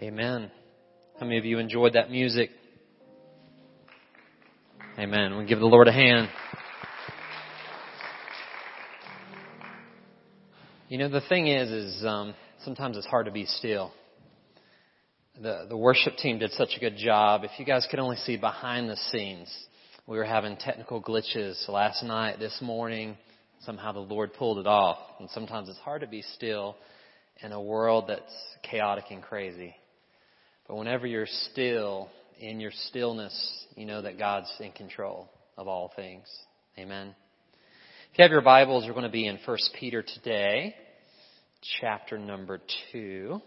Amen. How many of you enjoyed that music? Amen. We give the Lord a hand. You know, the thing is, is um, sometimes it's hard to be still. The the worship team did such a good job. If you guys could only see behind the scenes, we were having technical glitches last night, this morning. Somehow the Lord pulled it off. And sometimes it's hard to be still in a world that's chaotic and crazy. But whenever you're still, in your stillness, you know that God's in control of all things. Amen. If you have your Bibles, we're going to be in 1 Peter today, chapter number 2.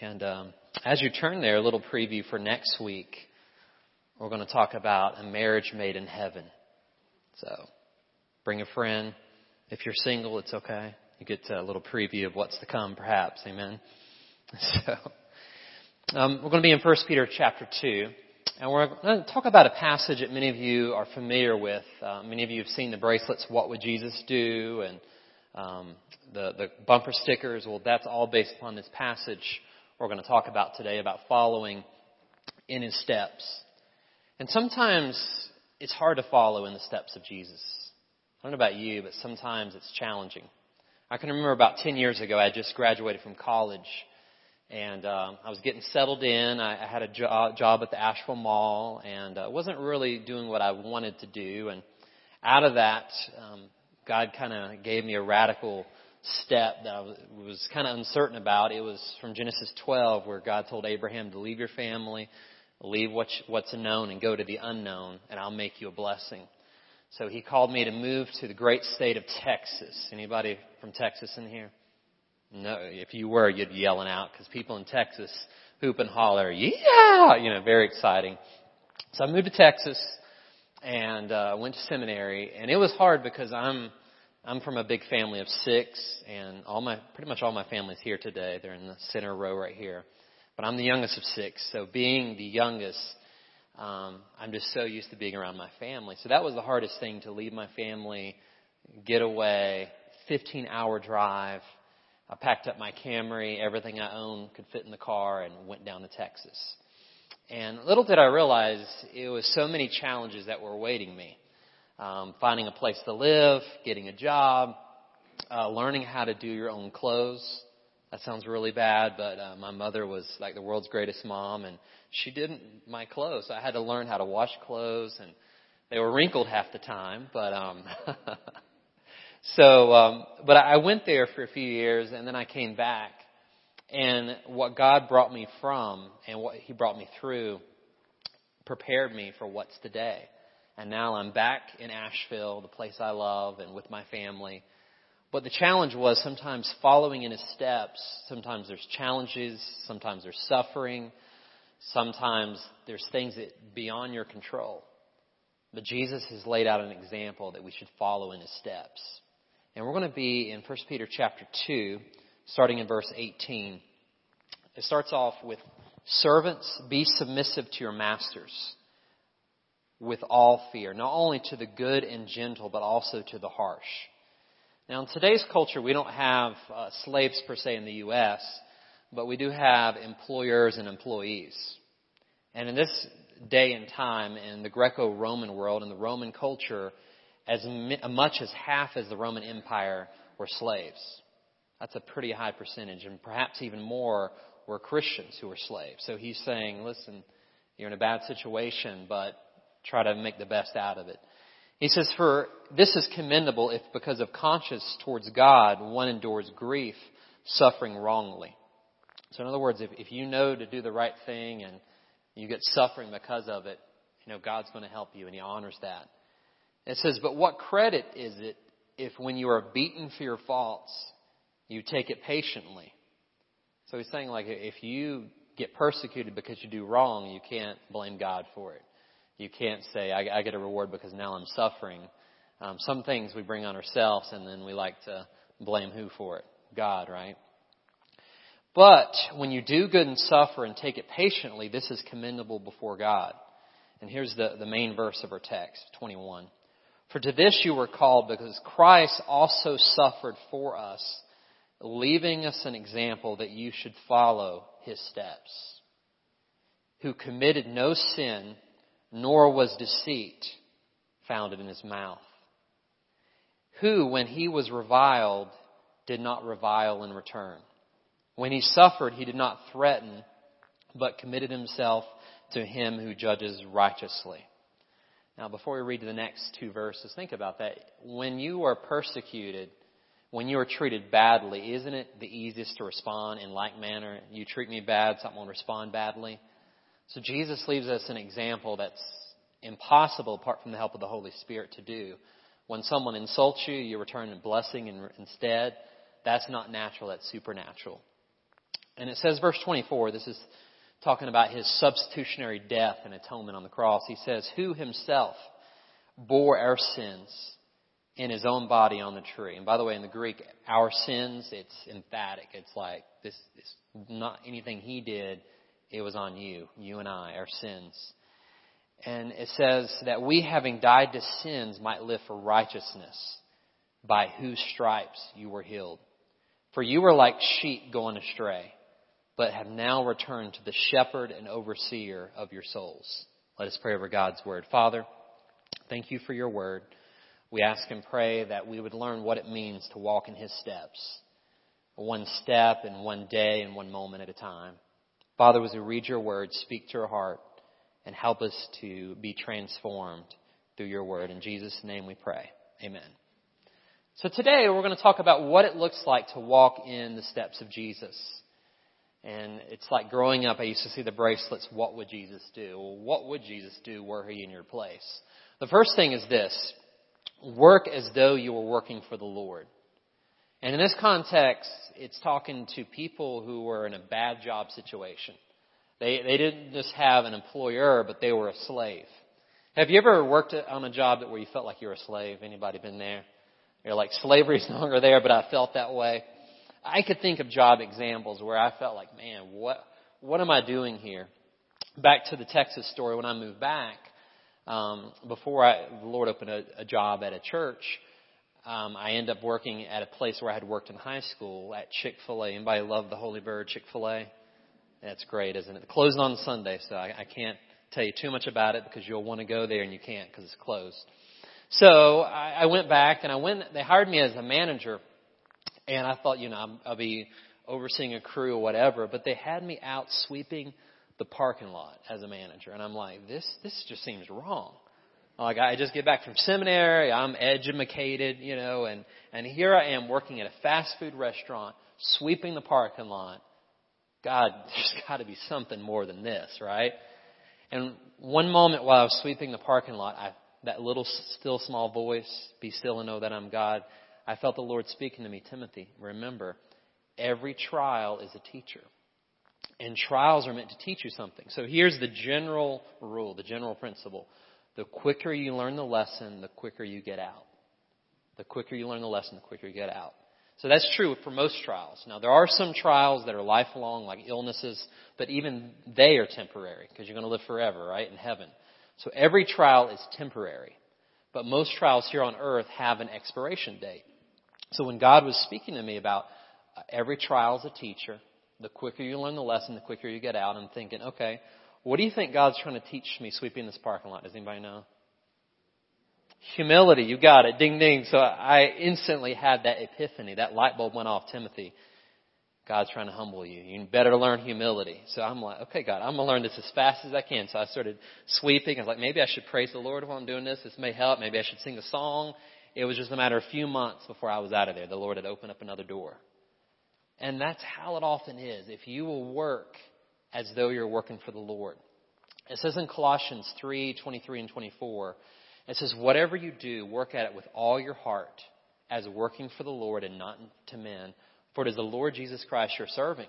And um, as you turn there, a little preview for next week. We're going to talk about a marriage made in heaven. So bring a friend. If you're single, it's okay. You get a little preview of what's to come, perhaps. Amen. So. Um, we're going to be in 1 Peter chapter 2, and we're going to talk about a passage that many of you are familiar with. Uh, many of you have seen the bracelets, What Would Jesus Do? and um, the, the bumper stickers. Well, that's all based upon this passage we're going to talk about today about following in his steps. And sometimes it's hard to follow in the steps of Jesus. I don't know about you, but sometimes it's challenging. I can remember about 10 years ago, I just graduated from college and um, I was getting settled in. I, I had a jo- job at the Asheville Mall, and uh, wasn't really doing what I wanted to do. And out of that, um, God kind of gave me a radical step that I was, was kind of uncertain about. It was from Genesis 12, where God told Abraham to leave your family, leave what's, what's known, and go to the unknown, and I'll make you a blessing. So He called me to move to the great state of Texas. Anybody from Texas in here? No, if you were, you'd be yelling out because people in Texas hoop and holler, yeah, you know, very exciting. So I moved to Texas and uh, went to seminary, and it was hard because I'm I'm from a big family of six, and all my pretty much all my family's here today. They're in the center row right here, but I'm the youngest of six. So being the youngest, um, I'm just so used to being around my family. So that was the hardest thing to leave my family, get away, 15 hour drive I packed up my Camry, everything I owned could fit in the car, and went down to Texas. And little did I realize it was so many challenges that were awaiting me. Um, finding a place to live, getting a job, uh, learning how to do your own clothes. That sounds really bad, but uh, my mother was like the world's greatest mom, and she didn't my clothes. I had to learn how to wash clothes, and they were wrinkled half the time, but um, So, um, but I went there for a few years and then I came back. And what God brought me from and what He brought me through prepared me for what's today. And now I'm back in Asheville, the place I love, and with my family. But the challenge was sometimes following in His steps. Sometimes there's challenges. Sometimes there's suffering. Sometimes there's things that beyond your control. But Jesus has laid out an example that we should follow in His steps. And we're going to be in 1 Peter chapter 2, starting in verse 18. It starts off with Servants, be submissive to your masters with all fear, not only to the good and gentle, but also to the harsh. Now, in today's culture, we don't have uh, slaves per se in the U.S., but we do have employers and employees. And in this day and time, in the Greco Roman world, in the Roman culture, as uh, much as half as the Roman Empire were slaves. That's a pretty high percentage, and perhaps even more were Christians who were slaves. So he's saying, listen, you're in a bad situation, but try to make the best out of it. He says, for this is commendable if because of conscience towards God one endures grief, suffering wrongly. So in other words, if, if you know to do the right thing and you get suffering because of it, you know, God's going to help you and He honors that. It says, But what credit is it if when you are beaten for your faults, you take it patiently? So he's saying, like, if you get persecuted because you do wrong, you can't blame God for it. You can't say, I, I get a reward because now I'm suffering. Um, some things we bring on ourselves and then we like to blame who for it? God, right? But when you do good and suffer and take it patiently, this is commendable before God. And here's the, the main verse of our text, 21. For to this you were called because Christ also suffered for us, leaving us an example that you should follow his steps, who committed no sin, nor was deceit found in his mouth, who, when he was reviled, did not revile in return. When he suffered, he did not threaten, but committed himself to him who judges righteously. Now, before we read the next two verses, think about that. When you are persecuted, when you are treated badly, isn't it the easiest to respond in like manner? You treat me bad, so I'm to respond badly. So Jesus leaves us an example that's impossible apart from the help of the Holy Spirit to do. When someone insults you, you return a blessing instead. That's not natural, that's supernatural. And it says, verse 24, this is talking about his substitutionary death and atonement on the cross. He says, Who himself bore our sins in his own body on the tree. And by the way, in the Greek, our sins, it's emphatic. It's like this is not anything he did, it was on you, you and I, our sins. And it says that we having died to sins might live for righteousness, by whose stripes you were healed. For you were like sheep going astray, but have now returned to the shepherd and overseer of your souls. Let us pray over God's word. Father, thank you for your word. We ask and pray that we would learn what it means to walk in His steps, one step and one day and one moment at a time. Father, as we read your word, speak to our heart and help us to be transformed through your word. In Jesus' name we pray. Amen. So today we're going to talk about what it looks like to walk in the steps of Jesus. And it's like growing up, I used to see the bracelets, what would Jesus do? Well, what would Jesus do were he in your place? The first thing is this work as though you were working for the Lord. And in this context, it's talking to people who were in a bad job situation. They, they didn't just have an employer, but they were a slave. Have you ever worked on a job that where you felt like you were a slave? Anybody been there? You're like, slavery's no longer there, but I felt that way. I could think of job examples where I felt like, man, what, what am I doing here? Back to the Texas story when I moved back, um, before I, the Lord opened a, a job at a church, um, I ended up working at a place where I had worked in high school at Chick Fil A. Anybody love the Holy Bird Chick Fil A? That's great, isn't it? It closed on Sunday, so I, I can't tell you too much about it because you'll want to go there and you can't because it's closed. So I, I went back and I went. They hired me as a manager, and I thought, you know, I'll be overseeing a crew or whatever. But they had me out sweeping the parking lot as a manager. And I'm like, this, this just seems wrong. Like I just get back from seminary, I'm educated, you know, and, and here I am working at a fast food restaurant, sweeping the parking lot. God, there's got to be something more than this, right? And one moment while I was sweeping the parking lot, I, that little still small voice, be still and know that I'm God, I felt the Lord speaking to me, Timothy, remember, every trial is a teacher. And trials are meant to teach you something. So here's the general rule, the general principle. The quicker you learn the lesson, the quicker you get out. The quicker you learn the lesson, the quicker you get out. So that's true for most trials. Now there are some trials that are lifelong, like illnesses, but even they are temporary because you're going to live forever, right, in heaven. So every trial is temporary. But most trials here on earth have an expiration date. So when God was speaking to me about uh, every trial is a teacher, the quicker you learn the lesson, the quicker you get out. I'm thinking, okay, what do you think God's trying to teach me sweeping this parking lot? Does anybody know? Humility, you got it. Ding ding. So I instantly had that epiphany. That light bulb went off, Timothy. God's trying to humble you. You better learn humility. So I'm like, okay, God, I'm going to learn this as fast as I can. So I started sweeping. I was like, maybe I should praise the Lord while I'm doing this. This may help. Maybe I should sing a song. It was just a matter of a few months before I was out of there. The Lord had opened up another door. And that's how it often is. If you will work as though you're working for the Lord. It says in Colossians 3, 23 and 24, it says, whatever you do, work at it with all your heart as working for the Lord and not to men. For it is the Lord Jesus Christ you're serving.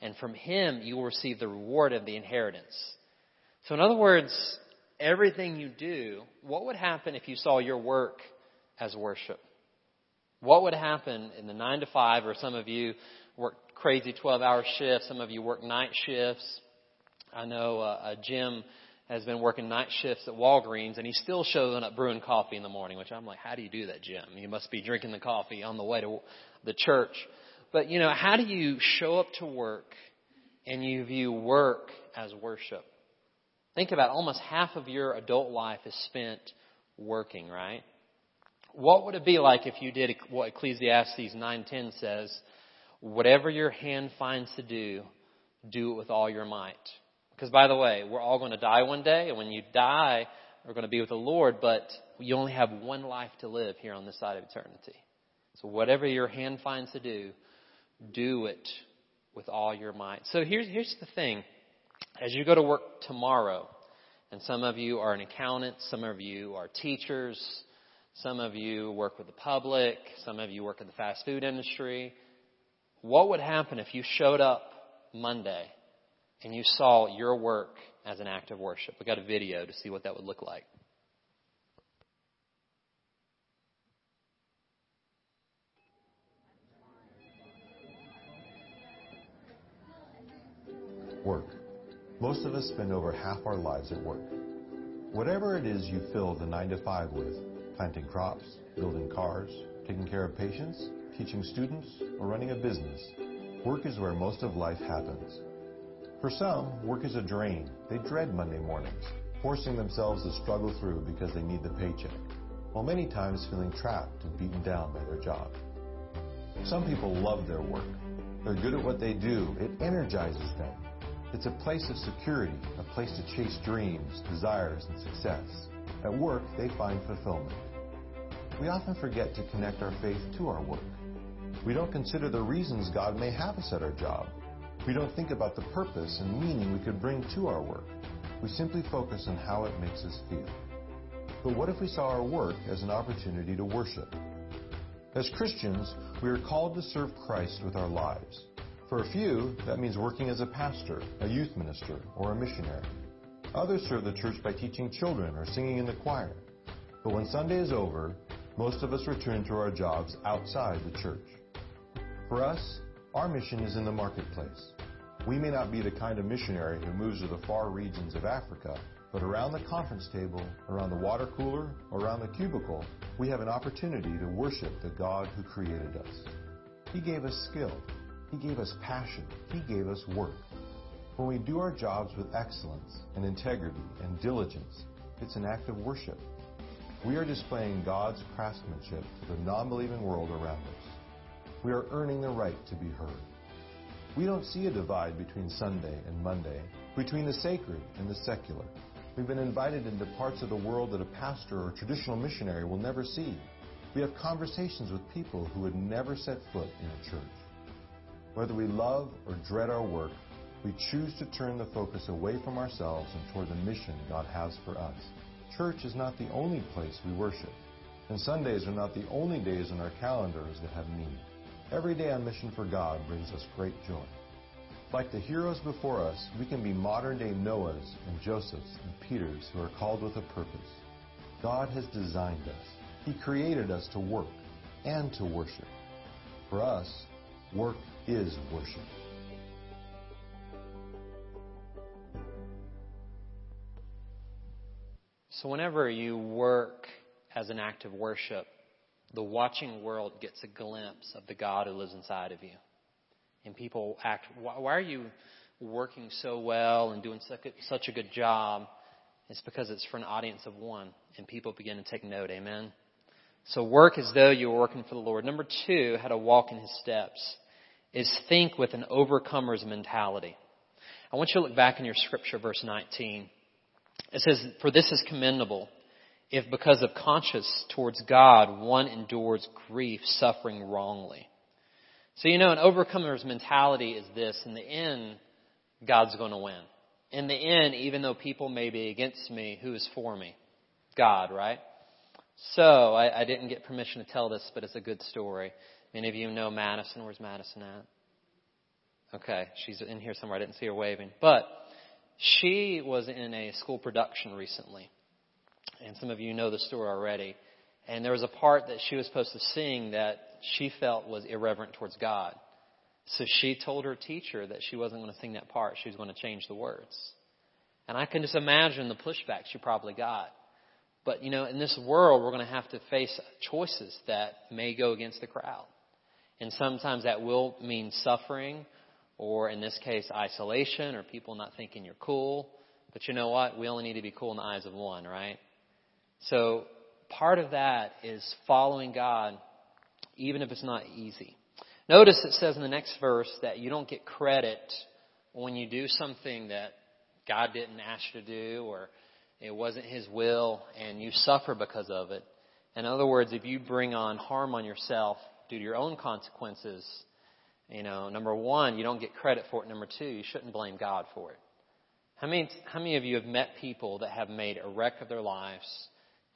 And from him you will receive the reward of the inheritance. So in other words, everything you do, what would happen if you saw your work as worship? What would happen in the nine to five, or some of you work crazy 12 hour shifts. Some of you work night shifts. I know uh, Jim has been working night shifts at Walgreens and he's still showing up brewing coffee in the morning, which I'm like, how do you do that, Jim? You must be drinking the coffee on the way to the church. But you know, how do you show up to work and you view work as worship. Think about it, almost half of your adult life is spent working, right? What would it be like if you did what Ecclesiastes 9:10 says, whatever your hand finds to do, do it with all your might. Because by the way, we're all going to die one day, and when you die, we're going to be with the Lord, but you only have one life to live here on this side of eternity. So whatever your hand finds to do, do it with all your might. So here's, here's the thing. As you go to work tomorrow, and some of you are an accountant, some of you are teachers, some of you work with the public, some of you work in the fast food industry. What would happen if you showed up Monday and you saw your work as an act of worship? We got a video to see what that would look like. Work. Most of us spend over half our lives at work. Whatever it is you fill the 9 to 5 with, planting crops, building cars, taking care of patients, teaching students, or running a business, work is where most of life happens. For some, work is a drain. They dread Monday mornings, forcing themselves to struggle through because they need the paycheck, while many times feeling trapped and beaten down by their job. Some people love their work. They're good at what they do. It energizes them. It's a place of security, a place to chase dreams, desires, and success. At work, they find fulfillment. We often forget to connect our faith to our work. We don't consider the reasons God may have us at our job. We don't think about the purpose and meaning we could bring to our work. We simply focus on how it makes us feel. But what if we saw our work as an opportunity to worship? As Christians, we are called to serve Christ with our lives. For a few, that means working as a pastor, a youth minister, or a missionary. Others serve the church by teaching children or singing in the choir. But when Sunday is over, most of us return to our jobs outside the church. For us, our mission is in the marketplace. We may not be the kind of missionary who moves to the far regions of Africa, but around the conference table, around the water cooler, around the cubicle, we have an opportunity to worship the God who created us. He gave us skill, he gave us passion. He gave us work. When we do our jobs with excellence and integrity and diligence, it's an act of worship. We are displaying God's craftsmanship to the non-believing world around us. We are earning the right to be heard. We don't see a divide between Sunday and Monday, between the sacred and the secular. We've been invited into parts of the world that a pastor or traditional missionary will never see. We have conversations with people who would never set foot in a church. Whether we love or dread our work, we choose to turn the focus away from ourselves and toward the mission God has for us. Church is not the only place we worship, and Sundays are not the only days on our calendars that have meaning. Every day on mission for God brings us great joy. Like the heroes before us, we can be modern day Noahs and Josephs and Peters who are called with a purpose. God has designed us. He created us to work and to worship. For us, work is worship. So, whenever you work as an act of worship, the watching world gets a glimpse of the God who lives inside of you. And people act, why are you working so well and doing such a good job? It's because it's for an audience of one, and people begin to take note. Amen. So, work as though you were working for the Lord. Number two, how to walk in His steps is think with an overcomer's mentality. I want you to look back in your scripture, verse 19. It says, For this is commendable if because of conscience towards God one endures grief, suffering wrongly. So you know, an overcomer's mentality is this. In the end, God's going to win. In the end, even though people may be against me, who is for me? God, right? So, I, I didn't get permission to tell this, but it's a good story. Many of you know Madison. Where's Madison at? Okay, she's in here somewhere. I didn't see her waving. But she was in a school production recently. And some of you know the story already. And there was a part that she was supposed to sing that she felt was irreverent towards God. So she told her teacher that she wasn't going to sing that part. She was going to change the words. And I can just imagine the pushback she probably got. But, you know, in this world, we're going to have to face choices that may go against the crowd. And sometimes that will mean suffering or in this case, isolation, or people not thinking you're cool. But you know what? We only need to be cool in the eyes of one, right? So part of that is following God, even if it's not easy. Notice it says in the next verse that you don't get credit when you do something that God didn't ask you to do or it wasn't His will and you suffer because of it. In other words, if you bring on harm on yourself due to your own consequences, you know, number one, you don't get credit for it. Number two, you shouldn't blame God for it. How many, how many of you have met people that have made a wreck of their lives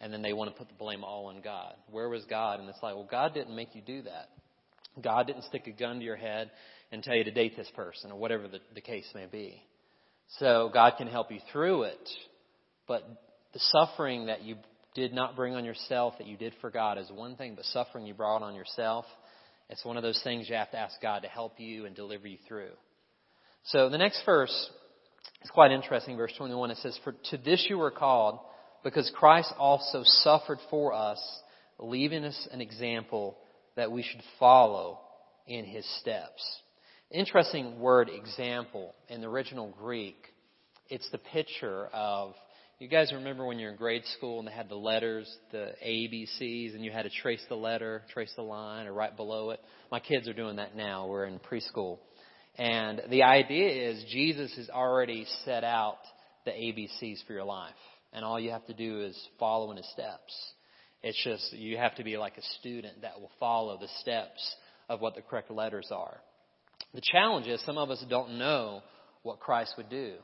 and then they want to put the blame all on God? Where was God? And it's like, well, God didn't make you do that. God didn't stick a gun to your head and tell you to date this person or whatever the, the case may be. So God can help you through it, but the suffering that you did not bring on yourself that you did for God is one thing, but suffering you brought on yourself, it's one of those things you have to ask God to help you and deliver you through. So the next verse is quite interesting, verse 21. It says, For to this you were called, because Christ also suffered for us, leaving us an example that we should follow in his steps. Interesting word example in the original Greek. It's the picture of you guys remember when you're in grade school and they had the letters, the A, B, C's, and you had to trace the letter, trace the line, or right below it? My kids are doing that now. We're in preschool. And the idea is Jesus has already set out the ABCs for your life. And all you have to do is follow in his steps. It's just you have to be like a student that will follow the steps of what the correct letters are. The challenge is some of us don't know what Christ would do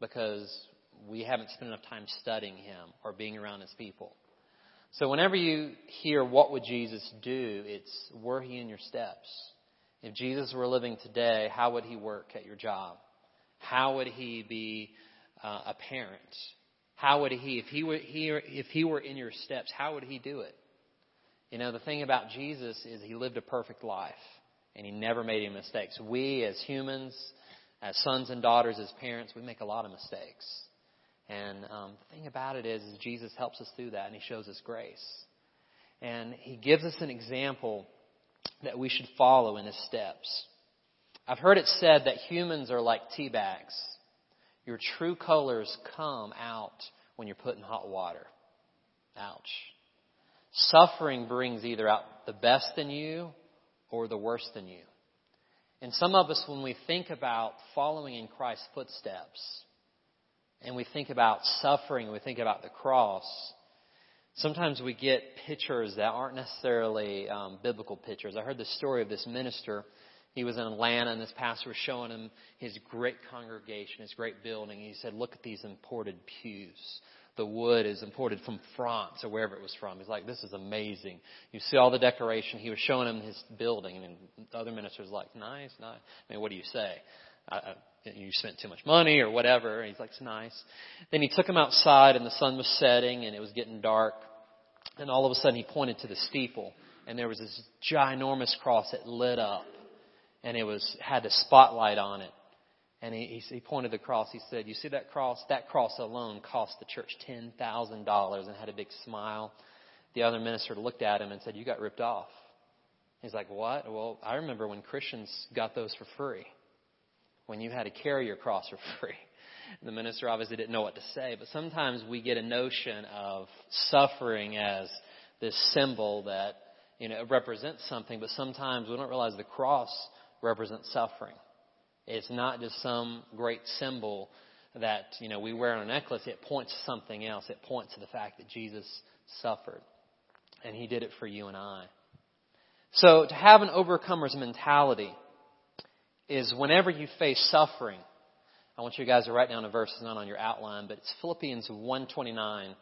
because we haven't spent enough time studying him or being around his people. So whenever you hear what would Jesus do, it's were he in your steps? If Jesus were living today, how would he work at your job? How would he be uh, a parent? How would he, if he were here, if he were in your steps, how would he do it? You know, the thing about Jesus is he lived a perfect life and he never made any mistakes. We as humans, as sons and daughters, as parents, we make a lot of mistakes. And um, the thing about it is, is, Jesus helps us through that, and He shows us grace. And He gives us an example that we should follow in His steps. I've heard it said that humans are like tea bags. Your true colors come out when you're put in hot water. Ouch. Suffering brings either out the best in you or the worst in you. And some of us, when we think about following in Christ's footsteps, and we think about suffering, we think about the cross, sometimes we get pictures that aren't necessarily um, biblical pictures. I heard the story of this minister. He was in Atlanta, and this pastor was showing him his great congregation, his great building. He said, "Look at these imported pews. The wood is imported from France or wherever it was from." He's like, "This is amazing." You see all the decoration. He was showing him his building, and the other ministers like, "Nice, nice." I mean, what do you say? I, you spent too much money or whatever. And he's like, it's nice. Then he took him outside and the sun was setting and it was getting dark. And all of a sudden he pointed to the steeple and there was this ginormous cross that lit up and it was, had a spotlight on it. And he, he pointed the cross. He said, you see that cross? That cross alone cost the church $10,000 and had a big smile. The other minister looked at him and said, you got ripped off. He's like, what? Well, I remember when Christians got those for free when you had to carry your cross for free. The minister obviously didn't know what to say, but sometimes we get a notion of suffering as this symbol that, you know, represents something, but sometimes we don't realize the cross represents suffering. It's not just some great symbol that, you know, we wear on a necklace. It points to something else. It points to the fact that Jesus suffered. And he did it for you and I. So to have an overcomer's mentality is whenever you face suffering, I want you guys to write down a verse, it's not on your outline, but it's Philippians 129.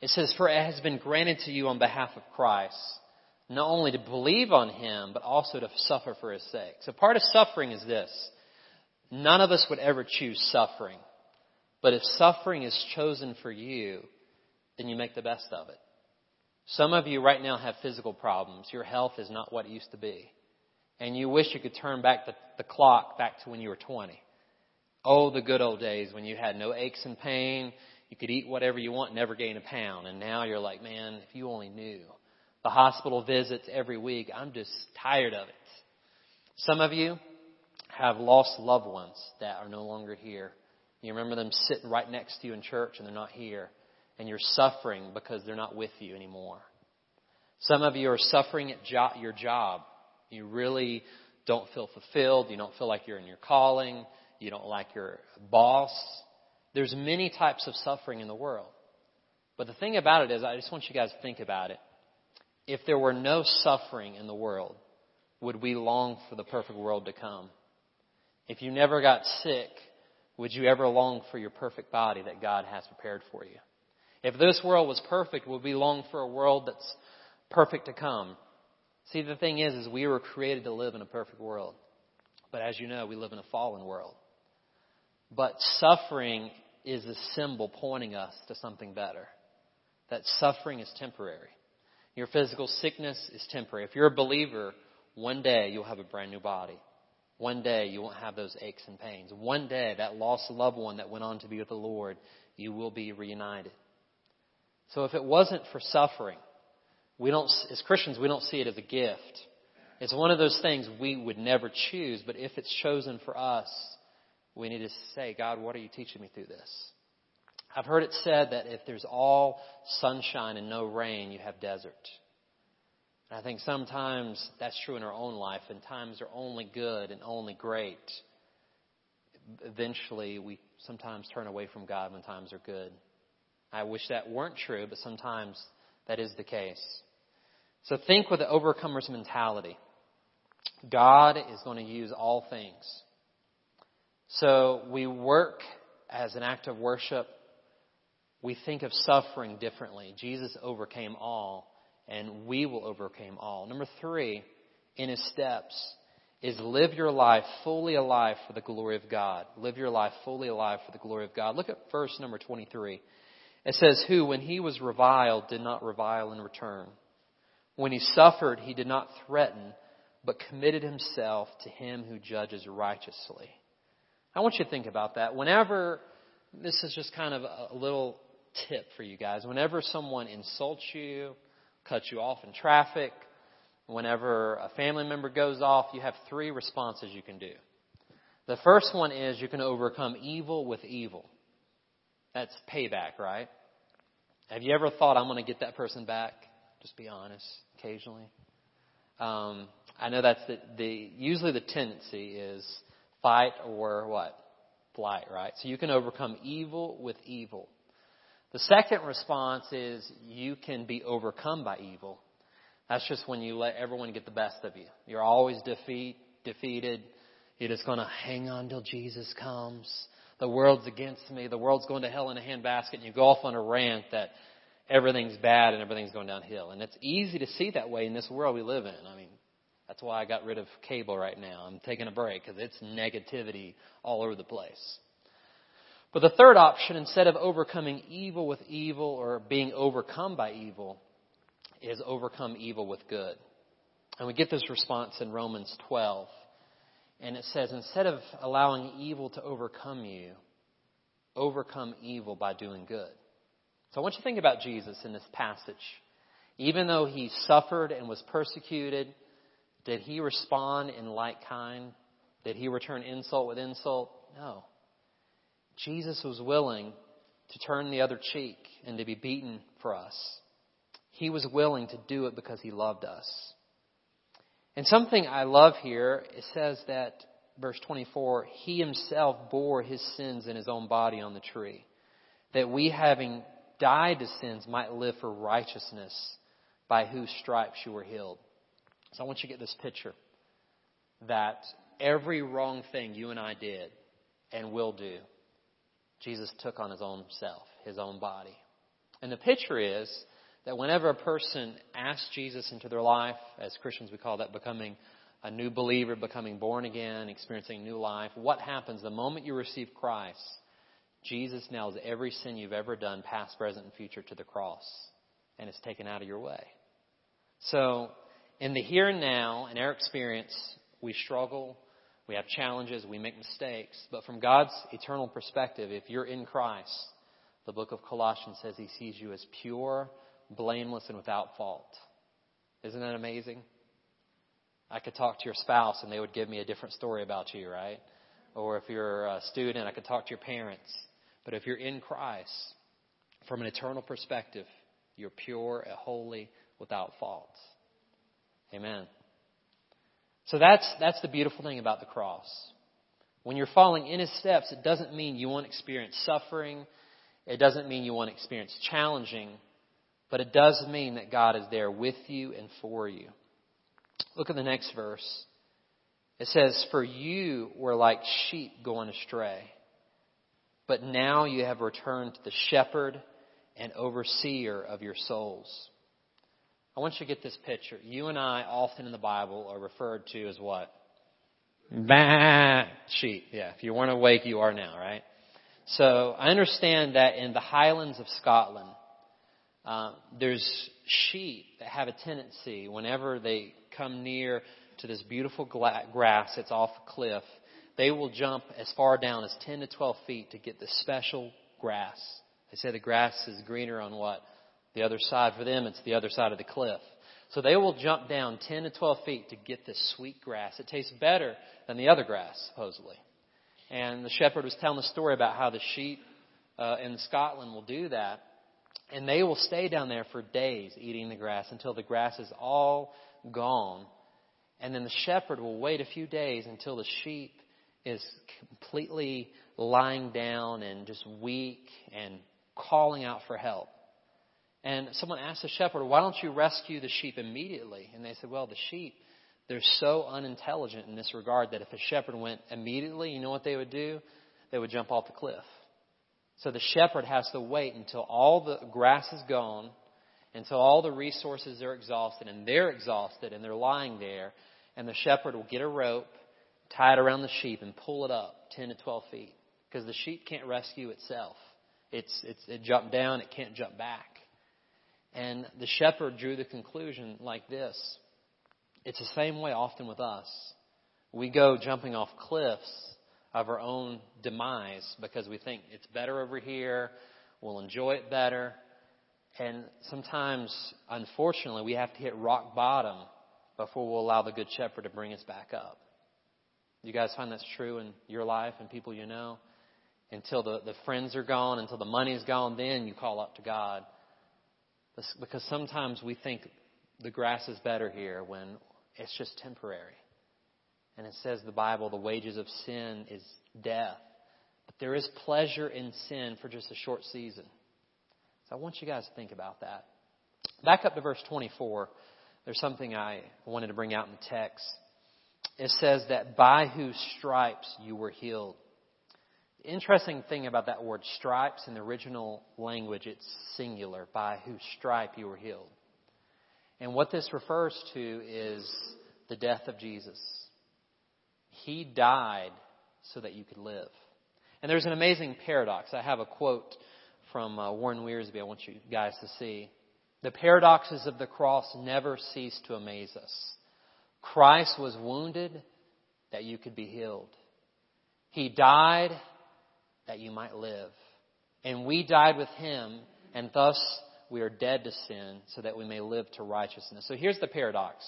It says, For it has been granted to you on behalf of Christ, not only to believe on Him, but also to suffer for His sake. So part of suffering is this. None of us would ever choose suffering. But if suffering is chosen for you, then you make the best of it. Some of you right now have physical problems. Your health is not what it used to be and you wish you could turn back the, the clock back to when you were 20. Oh, the good old days when you had no aches and pain. You could eat whatever you want, never gain a pound. And now you're like, man, if you only knew. The hospital visits every week, I'm just tired of it. Some of you, have lost loved ones that are no longer here. You remember them sitting right next to you in church and they're not here. And you're suffering because they're not with you anymore. Some of you are suffering at jo- your job. You really don't feel fulfilled. You don't feel like you're in your calling. You don't like your boss. There's many types of suffering in the world. But the thing about it is, I just want you guys to think about it. If there were no suffering in the world, would we long for the perfect world to come? If you never got sick, would you ever long for your perfect body that God has prepared for you? If this world was perfect, would we long for a world that's perfect to come? See, the thing is, is we were created to live in a perfect world. But as you know, we live in a fallen world. But suffering is a symbol pointing us to something better. That suffering is temporary. Your physical sickness is temporary. If you're a believer, one day you'll have a brand new body. One day you won't have those aches and pains. One day that lost loved one that went on to be with the Lord, you will be reunited. So if it wasn't for suffering, we don't, as Christians, we don't see it as a gift. It's one of those things we would never choose, but if it's chosen for us, we need to say, God, what are you teaching me through this? I've heard it said that if there's all sunshine and no rain, you have desert. And I think sometimes that's true in our own life, and times are only good and only great. Eventually, we sometimes turn away from God when times are good. I wish that weren't true, but sometimes that is the case. So think with the overcomer's mentality. God is going to use all things. So we work as an act of worship. We think of suffering differently. Jesus overcame all, and we will overcome all. Number three, in his steps, is live your life fully alive for the glory of God. Live your life fully alive for the glory of God. Look at verse number 23. It says, Who, when he was reviled, did not revile in return. When he suffered, he did not threaten, but committed himself to him who judges righteously. I want you to think about that. Whenever, this is just kind of a little tip for you guys. Whenever someone insults you, cuts you off in traffic, whenever a family member goes off, you have three responses you can do. The first one is you can overcome evil with evil. That's payback, right? Have you ever thought, I'm going to get that person back? Just be honest, occasionally. Um, I know that's the, the usually the tendency is fight or what flight, right? So you can overcome evil with evil. The second response is you can be overcome by evil. That's just when you let everyone get the best of you. You're always defeat defeated. You're just going to hang on till Jesus comes. The world's against me. The world's going to hell in a handbasket. And you go off on a rant that everything's bad and everything's going downhill. And it's easy to see that way in this world we live in. I mean, that's why I got rid of cable right now. I'm taking a break because it's negativity all over the place. But the third option, instead of overcoming evil with evil or being overcome by evil, is overcome evil with good. And we get this response in Romans 12. And it says, instead of allowing evil to overcome you, overcome evil by doing good. So I want you to think about Jesus in this passage. Even though he suffered and was persecuted, did he respond in like kind? Did he return insult with insult? No. Jesus was willing to turn the other cheek and to be beaten for us. He was willing to do it because he loved us. And something I love here, it says that, verse 24, he himself bore his sins in his own body on the tree, that we having died to sins might live for righteousness, by whose stripes you were healed. So I want you to get this picture that every wrong thing you and I did and will do, Jesus took on his own self, his own body. And the picture is that whenever a person asks Jesus into their life, as Christians we call that becoming a new believer, becoming born again, experiencing new life, what happens the moment you receive Christ? Jesus nails every sin you've ever done, past, present, and future, to the cross, and it's taken out of your way. So, in the here and now, in our experience, we struggle, we have challenges, we make mistakes, but from God's eternal perspective, if you're in Christ, the book of Colossians says he sees you as pure, blameless, and without fault. Isn't that amazing? I could talk to your spouse and they would give me a different story about you, right? Or if you're a student, I could talk to your parents. But if you're in Christ, from an eternal perspective, you're pure and holy without fault. Amen. So that's, that's the beautiful thing about the cross. When you're following in His steps, it doesn't mean you won't experience suffering. It doesn't mean you won't experience challenging. But it does mean that God is there with you and for you. Look at the next verse. It says, For you were like sheep going astray, but now you have returned to the shepherd and overseer of your souls. I want you to get this picture. You and I, often in the Bible, are referred to as what? Bah, sheep. Yeah, if you weren't awake, you are now, right? So I understand that in the Highlands of Scotland, uh, there's sheep that have a tendency, whenever they come near to this beautiful grass that's off a cliff, they will jump as far down as 10 to 12 feet to get the special grass. They say the grass is greener on what? The other side. For them, it's the other side of the cliff. So they will jump down 10 to 12 feet to get this sweet grass. It tastes better than the other grass, supposedly. And the shepherd was telling the story about how the sheep uh, in Scotland will do that. And they will stay down there for days eating the grass until the grass is all gone. And then the shepherd will wait a few days until the sheep is completely lying down and just weak and calling out for help. And someone asked the shepherd, why don't you rescue the sheep immediately? And they said, well, the sheep, they're so unintelligent in this regard that if a shepherd went immediately, you know what they would do? They would jump off the cliff. So the shepherd has to wait until all the grass is gone, until all the resources are exhausted, and they're exhausted, and they're lying there, and the shepherd will get a rope, tie it around the sheep, and pull it up 10 to 12 feet. Because the sheep can't rescue itself. It's, it's, it jumped down, it can't jump back. And the shepherd drew the conclusion like this it's the same way often with us. We go jumping off cliffs of our own demise because we think it's better over here, we'll enjoy it better. And sometimes, unfortunately, we have to hit rock bottom before we'll allow the Good Shepherd to bring us back up. You guys find that's true in your life and people you know? Until the, the friends are gone, until the money's gone, then you call up to God. Because sometimes we think the grass is better here when it's just temporary. And it says the Bible, the wages of sin is death. But there is pleasure in sin for just a short season. So I want you guys to think about that. Back up to verse 24. There's something I wanted to bring out in the text. It says that by whose stripes you were healed. The interesting thing about that word stripes in the original language, it's singular. By whose stripe you were healed. And what this refers to is the death of Jesus. He died so that you could live. And there's an amazing paradox. I have a quote from uh, Warren Wiersbe I want you guys to see. The paradoxes of the cross never cease to amaze us. Christ was wounded that you could be healed. He died that you might live. And we died with him, and thus we are dead to sin so that we may live to righteousness. So here's the paradox.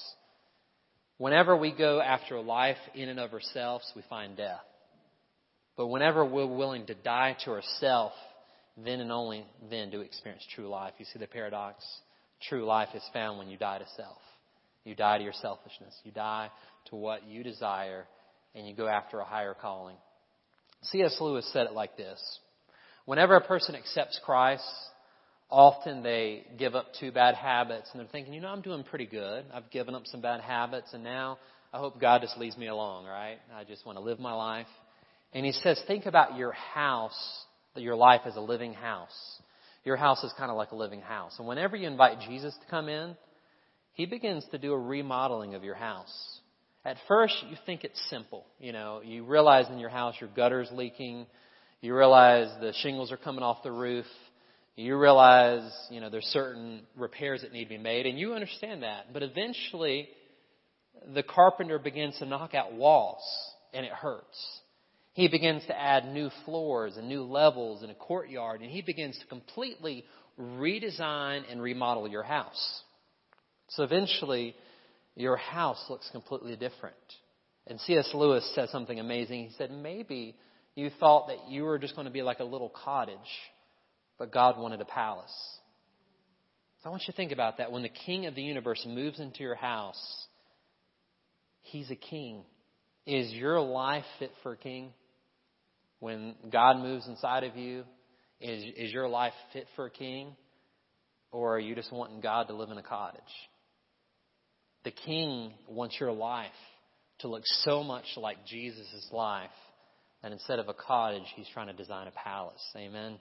Whenever we go after a life in and of ourselves, we find death. But whenever we're willing to die to ourselves, then and only then do we experience true life. You see the paradox? True life is found when you die to self. You die to your selfishness. You die to what you desire, and you go after a higher calling. C.S. Lewis said it like this Whenever a person accepts Christ, often they give up two bad habits and they're thinking, you know, I'm doing pretty good. I've given up some bad habits and now I hope God just leaves me along, right? I just want to live my life. And he says, think about your house, your life as a living house. Your house is kind of like a living house. And whenever you invite Jesus to come in, he begins to do a remodeling of your house. At first, you think it's simple. You know, you realize in your house your gutter's leaking. You realize the shingles are coming off the roof. You realize, you know, there's certain repairs that need to be made, and you understand that. But eventually, the carpenter begins to knock out walls, and it hurts. He begins to add new floors and new levels in a courtyard, and he begins to completely redesign and remodel your house. So eventually, your house looks completely different. And C.S. Lewis said something amazing. He said, maybe you thought that you were just going to be like a little cottage, but God wanted a palace. So I want you to think about that. When the king of the universe moves into your house, he's a king. Is your life fit for a king? When God moves inside of you, is, is your life fit for a king? Or are you just wanting God to live in a cottage? The king wants your life to look so much like Jesus' life that instead of a cottage, he's trying to design a palace. Amen.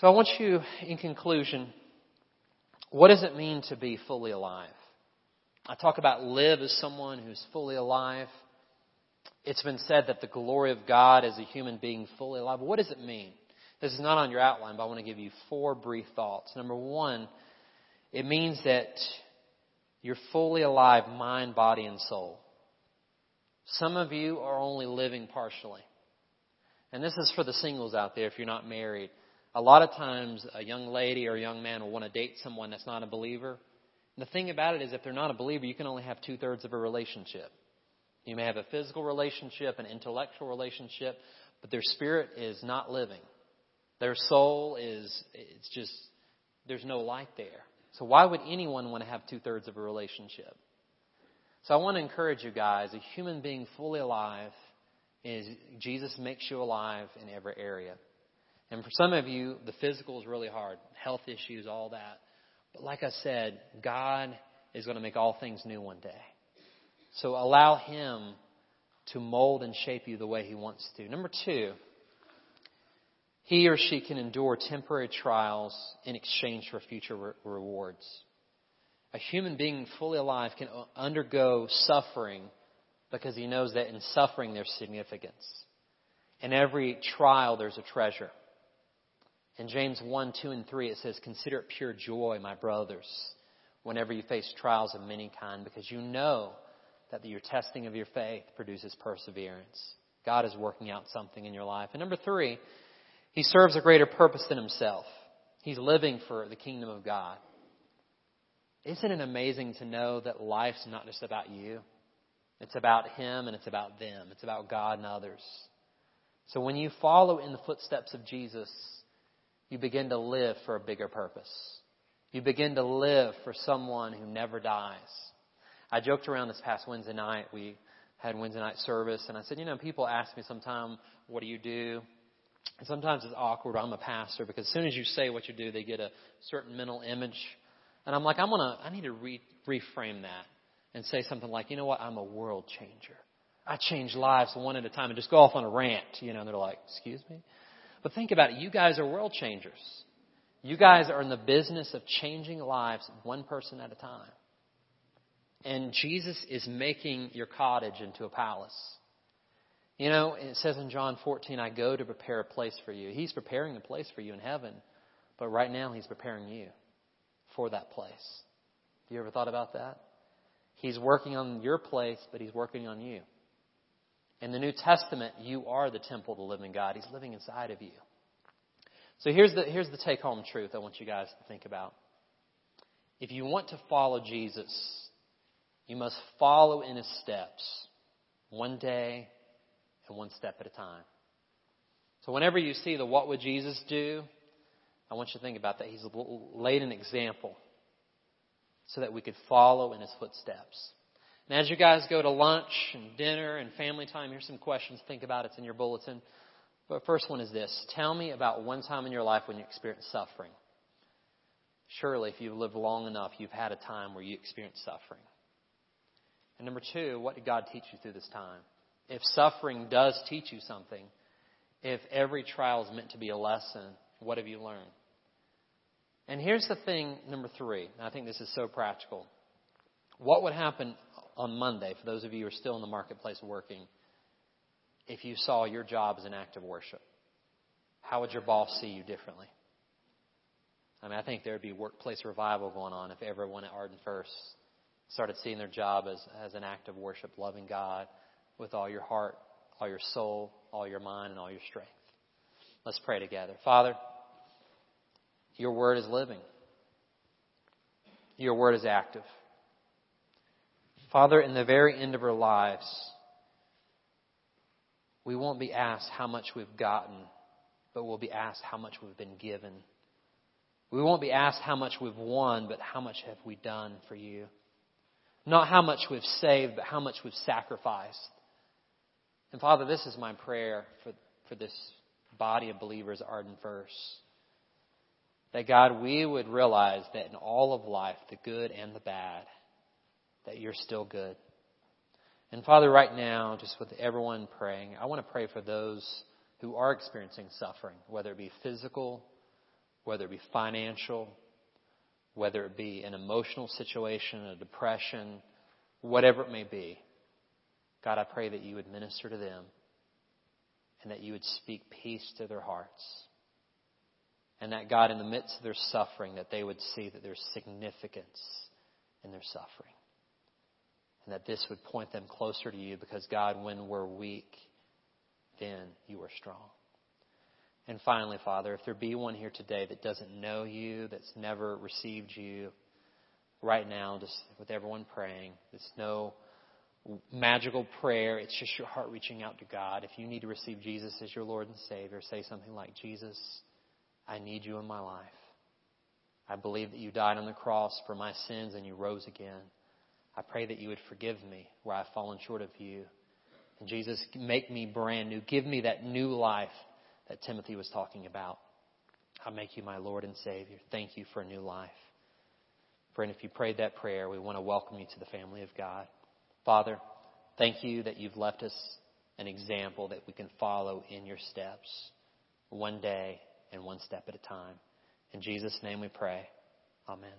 So I want you, in conclusion, what does it mean to be fully alive? I talk about live as someone who's fully alive. It's been said that the glory of God as a human being fully alive. What does it mean? This is not on your outline, but I want to give you four brief thoughts. Number one, it means that you're fully alive, mind, body, and soul. Some of you are only living partially. And this is for the singles out there if you're not married. A lot of times, a young lady or a young man will want to date someone that's not a believer. And the thing about it is, if they're not a believer, you can only have two thirds of a relationship. You may have a physical relationship, an intellectual relationship, but their spirit is not living. Their soul is, it's just, there's no light there. So why would anyone want to have two thirds of a relationship? So I want to encourage you guys, a human being fully alive is Jesus makes you alive in every area. And for some of you, the physical is really hard. Health issues, all that. But like I said, God is going to make all things new one day. So allow Him to mold and shape you the way He wants to. Number two, he or she can endure temporary trials in exchange for future re- rewards. A human being fully alive can undergo suffering because he knows that in suffering there's significance. In every trial there's a treasure. In James 1, 2, and 3 it says, Consider it pure joy, my brothers, whenever you face trials of many kind, because you know that your testing of your faith produces perseverance. God is working out something in your life. And number three, he serves a greater purpose than himself. He's living for the kingdom of God. Isn't it amazing to know that life's not just about you? It's about Him and it's about them. It's about God and others. So when you follow in the footsteps of Jesus, you begin to live for a bigger purpose. You begin to live for someone who never dies. I joked around this past Wednesday night. We had Wednesday night service, and I said, you know, people ask me sometime, what do you do? And sometimes it's awkward. I'm a pastor because as soon as you say what you do, they get a certain mental image. And I'm like, I'm gonna, I need to re- reframe that and say something like, you know what? I'm a world changer. I change lives one at a time and just go off on a rant, you know, and they're like, excuse me? But think about it. You guys are world changers. You guys are in the business of changing lives one person at a time. And Jesus is making your cottage into a palace. You know, it says in John 14, I go to prepare a place for you. He's preparing a place for you in heaven, but right now He's preparing you for that place. Have you ever thought about that? He's working on your place, but He's working on you. In the New Testament, you are the temple of the living God. He's living inside of you. So here's the, here's the take home truth I want you guys to think about. If you want to follow Jesus, you must follow in His steps one day and one step at a time. So whenever you see the what would Jesus do, I want you to think about that. He's laid an example so that we could follow in his footsteps. And as you guys go to lunch and dinner and family time, here's some questions think about. it. It's in your bulletin. But first one is this. Tell me about one time in your life when you experienced suffering. Surely, if you've lived long enough, you've had a time where you experienced suffering. And number two, what did God teach you through this time? If suffering does teach you something, if every trial is meant to be a lesson, what have you learned? And here's the thing, number three, I think this is so practical. What would happen on Monday, for those of you who are still in the marketplace working, if you saw your job as an act of worship? How would your boss see you differently? I mean, I think there would be workplace revival going on if everyone at Arden First started seeing their job as, as an act of worship, loving God, with all your heart, all your soul, all your mind, and all your strength. Let's pray together. Father, your word is living. Your word is active. Father, in the very end of our lives, we won't be asked how much we've gotten, but we'll be asked how much we've been given. We won't be asked how much we've won, but how much have we done for you? Not how much we've saved, but how much we've sacrificed. And Father, this is my prayer for, for this body of believers, Arden First. That God, we would realize that in all of life, the good and the bad, that you're still good. And Father, right now, just with everyone praying, I want to pray for those who are experiencing suffering, whether it be physical, whether it be financial, whether it be an emotional situation, a depression, whatever it may be. God, I pray that you would minister to them and that you would speak peace to their hearts. And that God, in the midst of their suffering, that they would see that there's significance in their suffering. And that this would point them closer to you because, God, when we're weak, then you are strong. And finally, Father, if there be one here today that doesn't know you, that's never received you, right now, just with everyone praying, there's no magical prayer. It's just your heart reaching out to God. If you need to receive Jesus as your Lord and Savior, say something like, Jesus, I need you in my life. I believe that you died on the cross for my sins and you rose again. I pray that you would forgive me where I've fallen short of you. And Jesus, make me brand new. Give me that new life that Timothy was talking about. I make you my Lord and Savior. Thank you for a new life. Friend, if you prayed that prayer, we want to welcome you to the family of God. Father, thank you that you've left us an example that we can follow in your steps one day and one step at a time. In Jesus' name we pray. Amen.